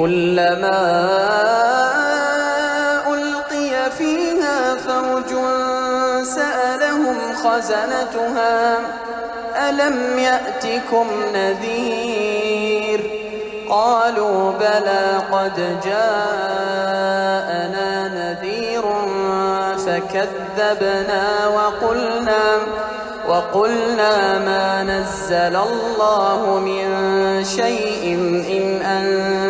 كلما ألقي فيها فوج سألهم خزنتها ألم يأتكم نذير؟ قالوا بلى قد جاءنا نذير فكذبنا وقلنا وقلنا ما نزل الله من شيء إن أنتم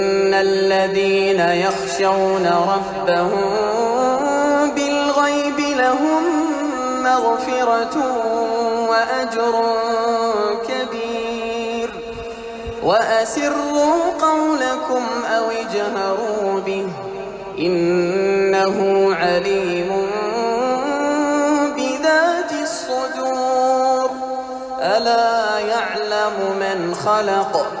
الذين يخشون ربهم بالغيب لهم مغفرة وأجر كبير. وأسروا قولكم أو اجهروا به إنه عليم بذات الصدور. ألا يعلم من خلق؟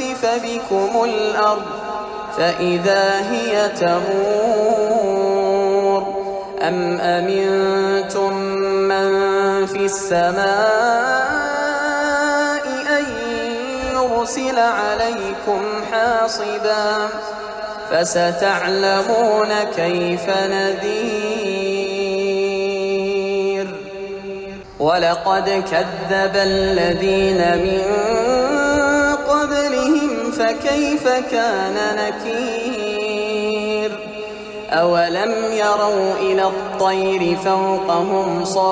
يخسف بكم الأرض فإذا هي تمور. أم أمنتم من في السماء أن يرسل عليكم حاصبا؟ فستعلمون كيف نذير. ولقد كذب الذين من فكيف كان نكير؟ أولم يروا إلى الطير فوقهم صافات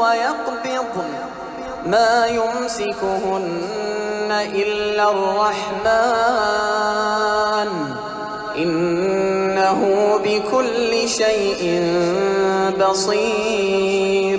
ويقبضن ما يمسكهن إلا الرحمن. إنه بكل شيء بصير.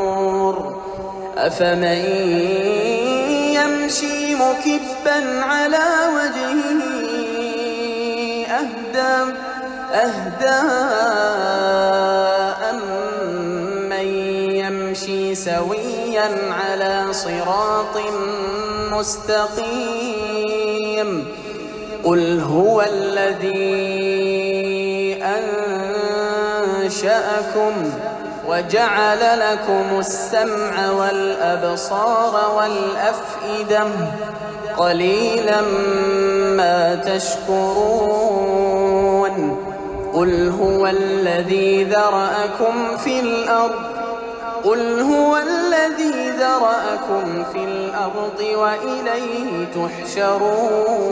أفمن يمشي مكبا على وجهه أهدى أهدى أمن يمشي سويا على صراط مستقيم؟ قل هو الذي أنشأكم وجعل لكم السمع والأبصار والأفئدة قليلا ما تشكرون. قل هو الذي ذرأكم في الأرض قل هو الذي ذرأكم في الأرض وإليه تحشرون.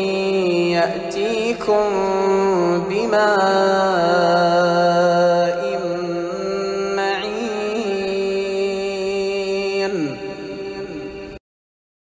يأتيكم بماء